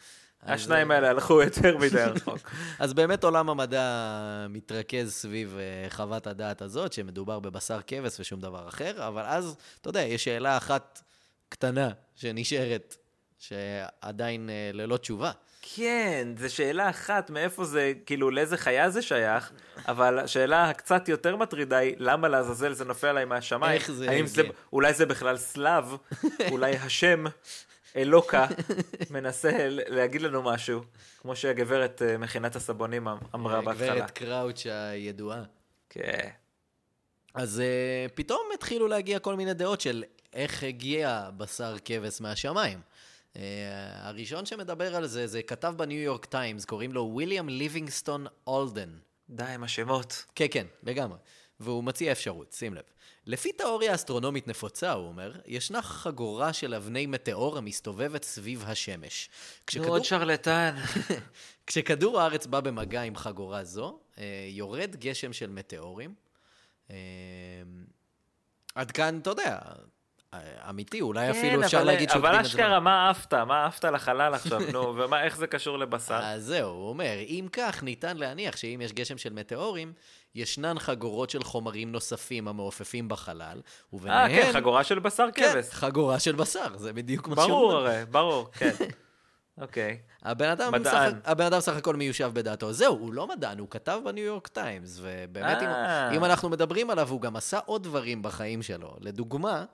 השניים
אה,
האלה הלכו יותר מדי רחוק. <laughs>
אז באמת עולם המדע מתרכז סביב אה, חוות הדעת הזאת, שמדובר בבשר כבש ושום דבר אחר, אבל אז, אתה יודע, יש שאלה אחת קטנה שנשארת, שעדיין אה, ללא תשובה.
כן, זו שאלה אחת, מאיפה זה, כאילו, לאיזה חיה זה שייך, אבל השאלה הקצת יותר מטרידה היא, למה לעזאזל זה נופל עליי מהשמיים?
איך זה
האם זה? אולי זה בכלל שליו, <laughs> אולי השם, אלוקה, מנסה להגיד לנו משהו, כמו שהגברת אה, מכינת הסבונים אמ- אמרה בהתחלה.
גברת קראוץ' הידועה.
כן.
אז uh, פתאום התחילו להגיע כל מיני דעות של איך הגיע בשר כבש מהשמיים. Uh, הראשון שמדבר על זה, זה כתב בניו יורק טיימס, קוראים לו ויליאם ליבינגסטון אולדן.
די עם השמות.
כן, כן, לגמרי. והוא מציע אפשרות, שים לב. לפי תיאוריה אסטרונומית נפוצה, הוא אומר, ישנה חגורה של אבני מטאור המסתובבת סביב השמש.
נו,
כשכדור,
עוד שרלטן. <laughs>
כשכדור הארץ בא במגע עם חגורה זו, אה, יורד גשם של מטאורים. אה, עד כאן, אתה יודע, אמיתי, אולי אפילו אפשר
אבל-
להגיד
אבל
את זה.
אשכרה, מה עפת? מה עפת לחלל עכשיו? נו, <laughs> ומה, איך זה קשור לבשר?
אז זהו, הוא אומר, אם כך, ניתן להניח שאם יש גשם של מטאורים, ישנן חגורות של חומרים נוספים המעופפים בחלל,
אה,
וביניהם...
כן, חגורה של בשר
כן,
כבש.
חגורה של בשר, זה בדיוק מה שהוא
ברור. הרי, ברור, כן. <laughs> אוקיי.
הבן אדם,
מדען.
סך, הבן אדם סך הכל מיושב בדעתו. זהו, הוא לא מדען, הוא כתב בניו יורק טיימס, ובאמת, אם,
אה.
אם אנחנו מדברים עליו, הוא גם עשה עוד דברים בחיים שלו. לדוגמה, אה,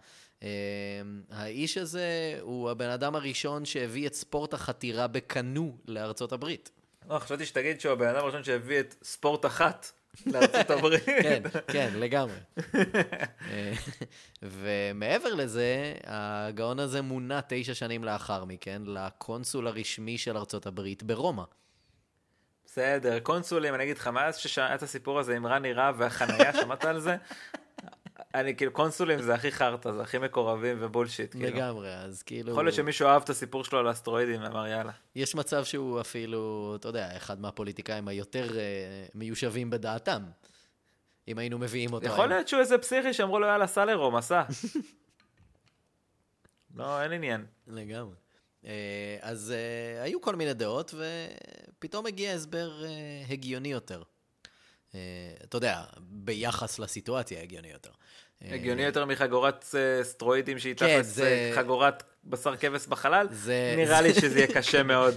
האיש הזה הוא הבן אדם הראשון שהביא את ספורט החתירה בקנו לארצות הברית.
לא, חשבתי שתגיד שהוא הבן אדם הראשון שהביא את ספורט אחת לארצות <laughs> הברית.
כן, כן, לגמרי. אה, ומעבר לזה, הגאון הזה מונה תשע שנים לאחר מכן לקונסול הרשמי של ארצות הברית ברומא.
בסדר, קונסולים, אני אגיד לך, מאז שהיה את הסיפור הזה עם רני רהב והחנייה, שמעת על זה? אני כאילו, קונסולים זה הכי חרטא, זה הכי מקורבים ובולשיט, כאילו.
לגמרי, אז כאילו...
יכול להיות שמישהו אהב את הסיפור שלו על אסטרואידים, ואמר יאללה.
יש מצב שהוא אפילו, אתה יודע, אחד מהפוליטיקאים היותר אה, מיושבים בדעתם, אם היינו מביאים אותו
יכול. להיות שהוא איזה פסיכי שאמרו לו יאללה, סע לרום, עשה. <laughs> לא, אין עניין.
לגמרי. אה, אז אה, היו כל מיני דעות, ופתאום הגיע הסבר אה, הגיוני יותר. אה, אתה יודע, ביחס לסיטואציה הגיוני יותר. אה,
הגיוני יותר מחגורת אה, סטרואידים שהיא
כן,
תחת
זה-
חגורת בשר כבש בחלל?
זה-
נראה לי שזה יהיה קשה <laughs> מאוד,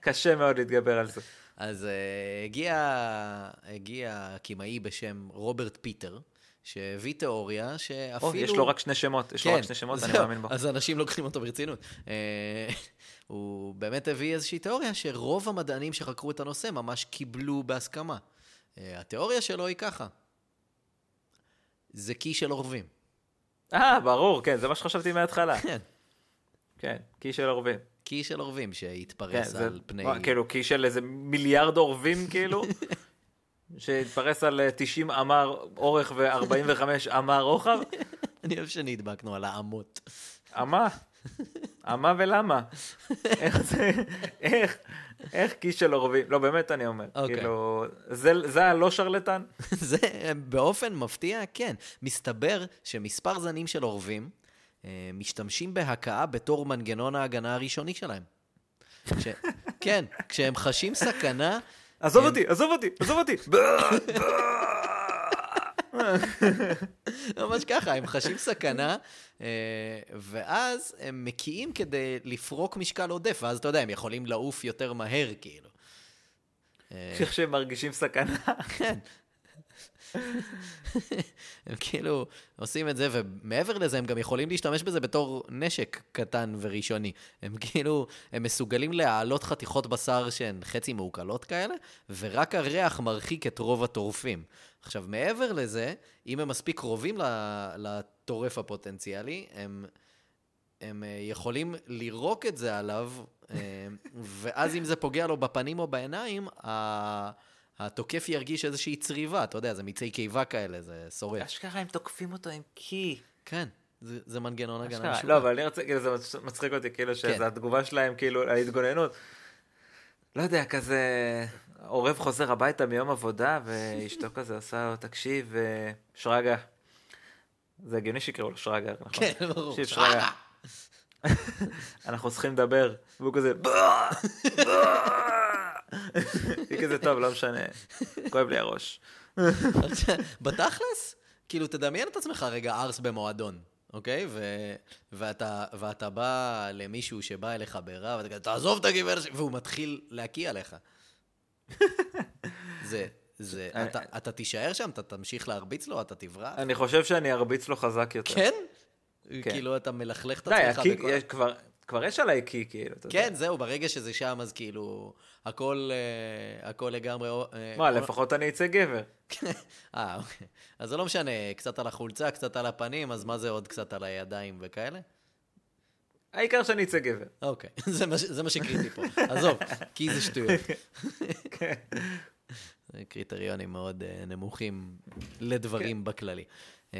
קשה מאוד להתגבר על זה.
אז uh, הגיע, הגיע קימאי בשם רוברט פיטר, שהביא תיאוריה שאפילו...
או, יש לו רק שני שמות, יש לו רק שני שמות, <laughs> אני מאמין בו.
אז אנשים לוקחים אותו ברצינות. הוא באמת הביא איזושהי תיאוריה שרוב המדענים שחקרו את הנושא ממש קיבלו בהסכמה. אה, התיאוריה שלו היא ככה, זה קי של עורבים.
אה, ברור, כן, זה מה שחשבתי מההתחלה. <laughs>
כן.
כן, קי של עורבים.
קי של עורבים
כן,
שהתפרס
זה,
על פני...
מה, כאילו, קי של איזה מיליארד עורבים, כאילו, <laughs> שהתפרס על אה, 90 אמר אורך ו-45 אמר רוחב. <laughs>
אני אוהב שנדבקנו על האמות.
אמה? אמה ולמה? איך זה, איך, איך קי של עורבים? לא, באמת אני אומר.
אוקיי.
כאילו, זה, זה הלא שרלטן? <laughs>
זה באופן מפתיע, כן. מסתבר שמספר זנים של עורבים אה, משתמשים בהכאה בתור מנגנון ההגנה הראשוני שלהם. ש... <laughs> כן, כשהם חשים סכנה,
עזוב
הם-
אותי, עזוב אותי, עזוב אותי. <laughs> <laughs>
ממש ככה, הם חשים סכנה, אה, ואז הם מקיאים כדי לפרוק משקל עודף, ואז אתה יודע, הם יכולים לעוף יותר מהר, כאילו.
איך שהם מרגישים סכנה.
כן. הם כאילו עושים את זה, ומעבר לזה, הם גם יכולים להשתמש בזה בתור נשק קטן וראשוני. הם כאילו, הם מסוגלים להעלות חתיכות בשר שהן חצי מעוקלות כאלה, ורק הריח מרחיק את רוב הטורפים. עכשיו, מעבר לזה, אם הם מספיק קרובים לטורף הפוטנציאלי, הם... הם אה, יכולים לירוק את זה עליו, אה, ואז אם זה פוגע לו בפנים או בעיניים, התוקף ירגיש איזושהי צריבה, אתה יודע, זה מיצי קיבה כאלה, זה שורף.
אשכרה הם תוקפים אותו עם קי.
כן, זה, זה מנגנון הגנה. משוגע.
לא, אבל אני רוצה, כאילו, זה מצ- מצחיק אותי, כאילו, שזה התגובה שלהם, כאילו, ההתגוננות. לא יודע, כזה, עורב חוזר הביתה מיום עבודה, ואשתו <laughs> כזה עושה לו, תקשיב, אה, שרגא. זה הגיוני שיקראו לו שרגא, נכון?
כן, ברור.
תקשיב, שרגא. <laughs> אנחנו צריכים לדבר, והוא כזה. היא כזה, טוב, לא משנה, כואב לי הראש.
בתכלס, כאילו, תדמיין את עצמך רגע ארס במועדון, אוקיי? ו... ואתה, ואתה בא למישהו שבא אליך ברע, ואתה כזה, תעזוב את הגברת, שלי", והוא מתחיל להקיע לך. זה, זה,
אני-
אתה, אתה תישאר שם, אתה תמשיך להרביץ לו, אתה תברח?
אני חושב שאני ארביץ לו חזק יותר.
כן?
כן.
כאילו, אתה מלכלך את
די,
עצמך
הקי,
בכל...
יש, כבר, כבר יש עליי קי, כאילו. אתה יודע.
כן, זהו, ברגע שזה שם, אז כאילו, הכל, אה, הכל לגמרי... אה,
מה,
אה,
לפחות אני אצא גבר. <laughs>
אה, אוקיי. אז זה לא משנה, קצת על החולצה, קצת על הפנים, אז מה זה עוד קצת על הידיים וכאלה?
העיקר שאני אצא גבר.
אוקיי, <laughs> זה מה, שקריטי פה. עזוב, כי זה שטויות. <laughs>
כן.
קריטריונים מאוד uh, נמוכים לדברים בכללי. Uh,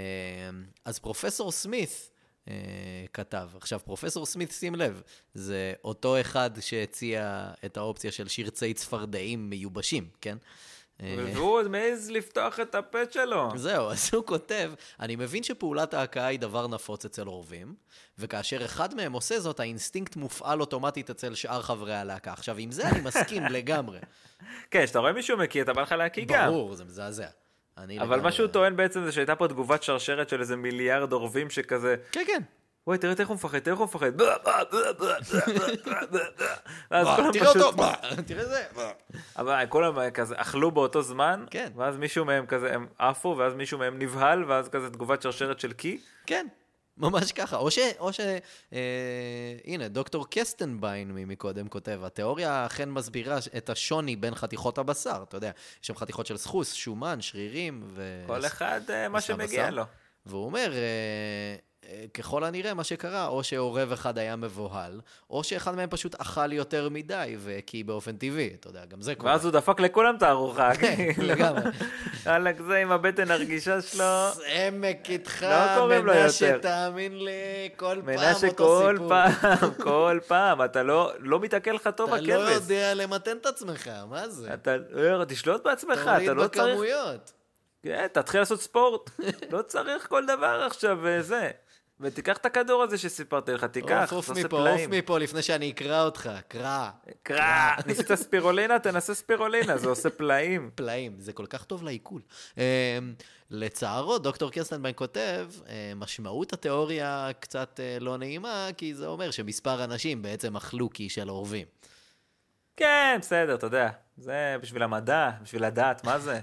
אז פרופסור סמית uh, כתב, עכשיו פרופסור סמית, שים לב, זה אותו אחד שהציע את האופציה של שרצי צפרדעים מיובשים, כן? אה,
והוא עוד מעז לפתוח את הפה שלו.
זהו, אז הוא כותב, אני מבין שפעולת ההכאה היא דבר נפוץ אצל עורבים, וכאשר אחד מהם עושה זאת, האינסטינקט מופעל אוטומטית אצל שאר חברי הלהקה. עכשיו, עם זה אני מסכים לגמרי. <laughs>
כן, כשאתה רואה מישהו מקיא, אתה בא לך להקיא גם.
ברור, זה מזעזע. אני
אבל
לגמרי-
מה שהוא טוען בעצם זה שהייתה פה תגובת שרשרת של איזה מיליארד עורבים שכזה,
כן, כן.
וואי, תראה איך הוא מפחד, תראה איך הוא מפחד. <laughs>
תראה. אותו, בוא, <laughs> תראה זה. בוא.
אבל כולם כזה אכלו באותו זמן,
כן.
ואז מישהו מהם כזה, הם עפו, ואז מישהו מהם נבהל, ואז כזה תגובת שרשרת של קי.
כן, ממש ככה. או ש... או ש... אה, הנה, דוקטור קסטנביין מקודם כותב, התיאוריה אכן מסבירה את השוני בין חתיכות הבשר. אתה יודע, יש שם חתיכות של סחוס, שומן, שרירים ו...
כל אחד אה, מה שמגיע? לו.
והוא אומר, אה, ככל הנראה, מה שקרה, או שעורב אחד היה מבוהל, או שאחד מהם פשוט אכל יותר מדי, וכי באופן טבעי, אתה יודע, גם זה קורה.
ואז הוא דפק לכולם את הארוחה. <laughs>
כן,
כאילו.
לגמרי.
וואלכ, זה עם הבטן הרגישה שלו.
עמק איתך,
לא
מנשה. תאמין לי, כל פעם
מנשה
אותו
כל
סיפור.
פעם, <laughs> כל פעם, אתה לא לא מתעכל לך טוב
אתה לא
הכבש.
יודע למתן את עצמך, מה זה?
אתה אה, תשלוט בעצמך,
תוריד
אתה לא צריך...
בכמויות.
כן, תתחיל לעשות ספורט. <laughs> לא צריך כל דבר עכשיו וזה. ותיקח את הכדור הזה שסיפרתי לך, תיקח,
עוף, עוף
תעשה
מפה, עוף
פלאים.
מפה לפני שאני אקרא אותך, קרא.
קרא, ניסית ספירולינה, תנסה ספירולינה, זה עושה פלאים. <laughs>
פלאים, זה כל כך טוב לעיכול. אה, לצערו, דוקטור קרסטנביין כותב, אה, משמעות התיאוריה קצת אה, לא נעימה, כי זה אומר שמספר אנשים בעצם אכלו קי של עורבים.
כן, בסדר, אתה יודע. זה בשביל המדע, בשביל לדעת מה זה.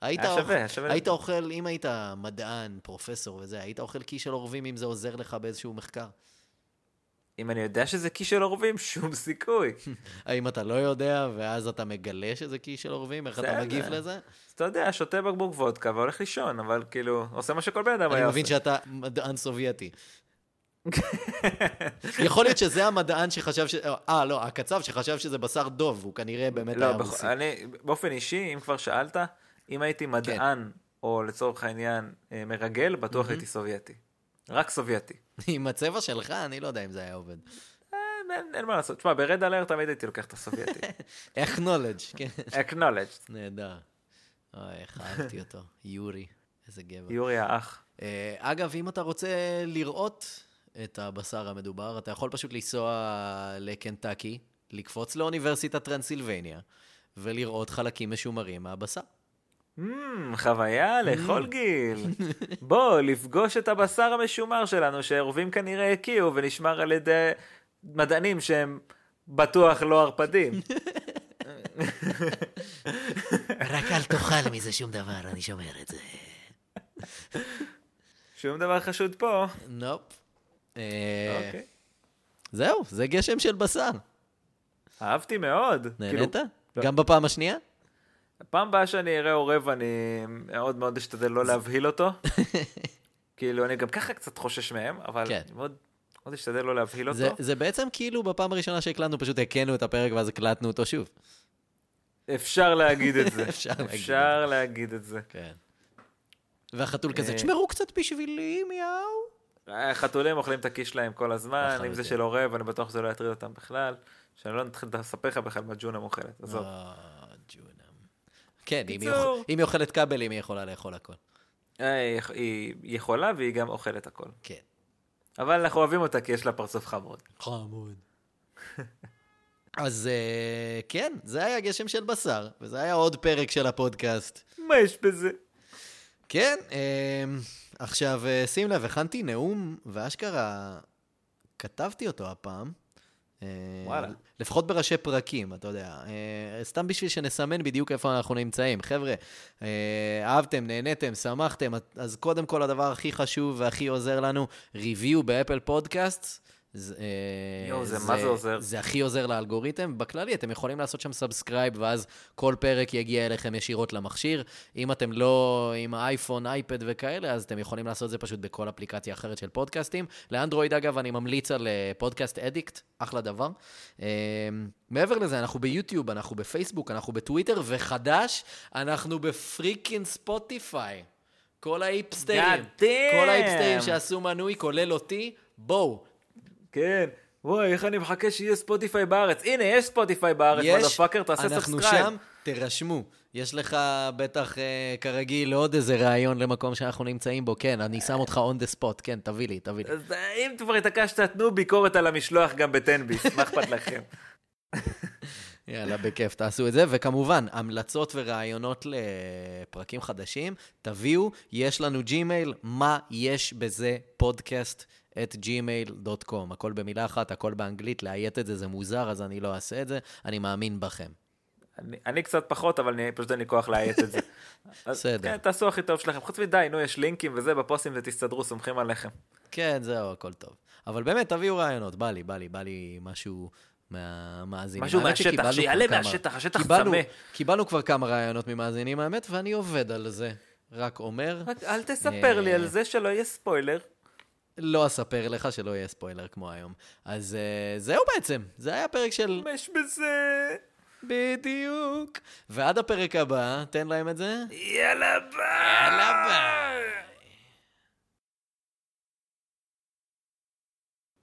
היית,
היה שווה, היה שווה.
היית אוכל, אם היית מדען, פרופסור וזה, היית אוכל קי של עורבים אם זה עוזר לך באיזשהו מחקר?
אם אני יודע שזה קי של עורבים, <laughs> שום סיכוי. <laughs>
האם אתה לא יודע, ואז אתה מגלה שזה קי של עורבים? איך אתה. מגיב לזה?
אז אתה יודע, שותה בקבוק וודקה והולך לישון, אבל כאילו, עושה מה שכל בן אדם
אני
היה
מבין
עושה.
שאתה מדען סובייטי. <laughs> יכול להיות שזה המדען שחשב ש... אה, לא, הקצב שחשב שזה בשר דוב, הוא כנראה באמת היה
לא, בכ-
רוסי.
אני, באופן אישי, אם כבר שאלת, אם הייתי מדען, או לצורך העניין אה, מרגל, בטוח הייתי סובייטי. רק סובייטי.
עם הצבע שלך, אני לא יודע אם זה היה עובד.
אה, אין, אין מה לעשות. תשמע, ברד אלר תמיד הייתי לוקח את הסובייטי. <laughs>
acknowledge, כן.
acknowledge.
נהדר. אוי, איך אהבתי אותו. יורי, איזה גבר.
יורי האח.
אה, אגב, אם אתה רוצה לראות את הבשר המדובר, אתה יכול פשוט לנסוע לקנטקי, לקפוץ לאוניברסיטת טרנסילבניה, ולראות חלקים משומרים מהבשר.
Mm, חוויה לכל גיל. <laughs> בוא, לפגוש את הבשר המשומר שלנו, שערבים כנראה הקיאו ונשמר על ידי מדענים שהם בטוח לא ערפדים. <laughs>
רק אל תאכל מזה שום דבר, אני שומר את זה. <laughs>
שום דבר חשוד פה.
נופ. אה,
אוקיי.
זהו, זה גשם של בשר.
אהבתי מאוד.
נהנית?
כאילו,
גם בפעם השנייה?
פעם הבאה שאני אראה עורב, אני מאוד מאוד אשתדל לא להבהיל אותו. <laughs> כאילו, אני גם ככה קצת חושש מהם, אבל
כן.
מאוד מאוד אשתדל לא להבהיל
זה,
אותו.
זה בעצם כאילו בפעם הראשונה שהקלטנו, פשוט הקאנו את הפרק ואז הקלטנו אותו שוב.
אפשר להגיד את זה. <laughs>
אפשר זה.
אפשר להגיד את זה.
כן. והחתול כזה,
אה.
תשמרו קצת בשבילי, מיהו.
חתולים אוכלים את הכיס שלהם כל הזמן, אם זה. של עורב, אני בטוח שזה לא יטריד אותם בכלל. שאני לא נתחיל לספר לך בכלל מה ג'ונה אוכלת. עזוב.
אה, ג'ונם. כן, אם היא
קיצור.
אוכ- אם היא אוכלת כבלים, היא יכולה לאכול הכל.
אה, היא- יכולה והיא גם אוכלת הכל.
כן.
אבל אנחנו אוהבים אותה כי יש לה פרצוף חמוד.
חמוד. אז אה, כן, זה היה גשם של בשר, וזה היה עוד פרק של הפודקאסט.
מה יש בזה?
כן, אה, עכשיו שים לב, הכנתי נאום, ואשכרה כתבתי אותו הפעם. אה,
וואלה.
לפחות בראשי פרקים, אתה יודע. אה, סתם בשביל שנסמן בדיוק איפה אנחנו נמצאים. חבר'ה, אה, אהבתם, נהניתם, שמחתם, אז קודם כל הדבר הכי חשוב והכי עוזר לנו, review ב Apple Podcast. זה, אה,
יואו, זה מה זה עוזר?
זה הכי עוזר לאלגוריתם. בכללי, אתם יכולים לעשות שם subscribe, ואז כל פרק יגיע אליכם ישירות למכשיר. אם אתם לא עם האייפון, אייפד וכאלה, אז אתם יכולים לעשות את זה פשוט בכל אפליקציה אחרת של פודקאסטים. לאנדרואיד, אגב, אני ממליץ על אה, Podcast Addict, אחלה דבר. אה, מעבר לזה, אנחנו ביוטיוב, אנחנו בפייסבוק, אנחנו בטוויטר, וחדש, אנחנו ב freakin' ספוטיפיי. כל
ההיפסטרים.
כל ההיפסטרים שעשו מנוי, כולל אותי, בואו,
כן. וואי, איך אני מחכה שיהיה ספוטיפיי בארץ. הנה, יש ספוטיפיי בארץ,
יש,
motherfucker, תעשה
לנו
subscribe.
שם, תירשמו. יש לך בטח, אה, כרגיל, עוד איזה רעיון למקום שאנחנו נמצאים בו. כן, אני שם אותך on the spot, כן, תביא לי, תביא לי.
אז אה, אם כבר התעקשת, תנו ביקורת על המשלוח גם בתן ביס, מה אכפת לכם? <laughs>
יאללה, בכיף, תעשו את זה. וכמובן, המלצות ורעיונות לפרקים חדשים, תביאו, יש לנו ג'ימייל, מה יש בזה פודקאסט את gmail.com. הכל במילה אחת, הכל באנגלית, לאיית את זה זה מוזר, אז אני לא אעשה את זה, אני מאמין בכם.
אני, אני קצת פחות, אבל אני, פשוט אין לי כוח לאייץ את זה. <laughs>
בסדר.
כן, תעשו הכי טוב שלכם. חוץ מדי, נו, יש לינקים וזה, בפוסטים ותסתדרו, סומכים עליכם.
כן, זהו, הכל טוב. אבל באמת, תביאו רעיונות, בא לי, בא לי, בא לי משהו מהמאזינים.
משהו מהשטח, שיעלה מהשטח, השטח צמא.
קיבלנו כבר כמה רעיונות ממאזינים, האמת, ואני עובד על זה. רק אומר,
רק אל תספר לי
אה.
על זה שלא יהיה ספוילר.
לא אספר לך שלא יהיה ספוילר כמו היום. אז uh, זהו בעצם, זה היה פרק של...
יש בזה?
בדיוק. ועד הפרק הבא, תן להם את זה.
יאללה ביי!
יאללה ביי.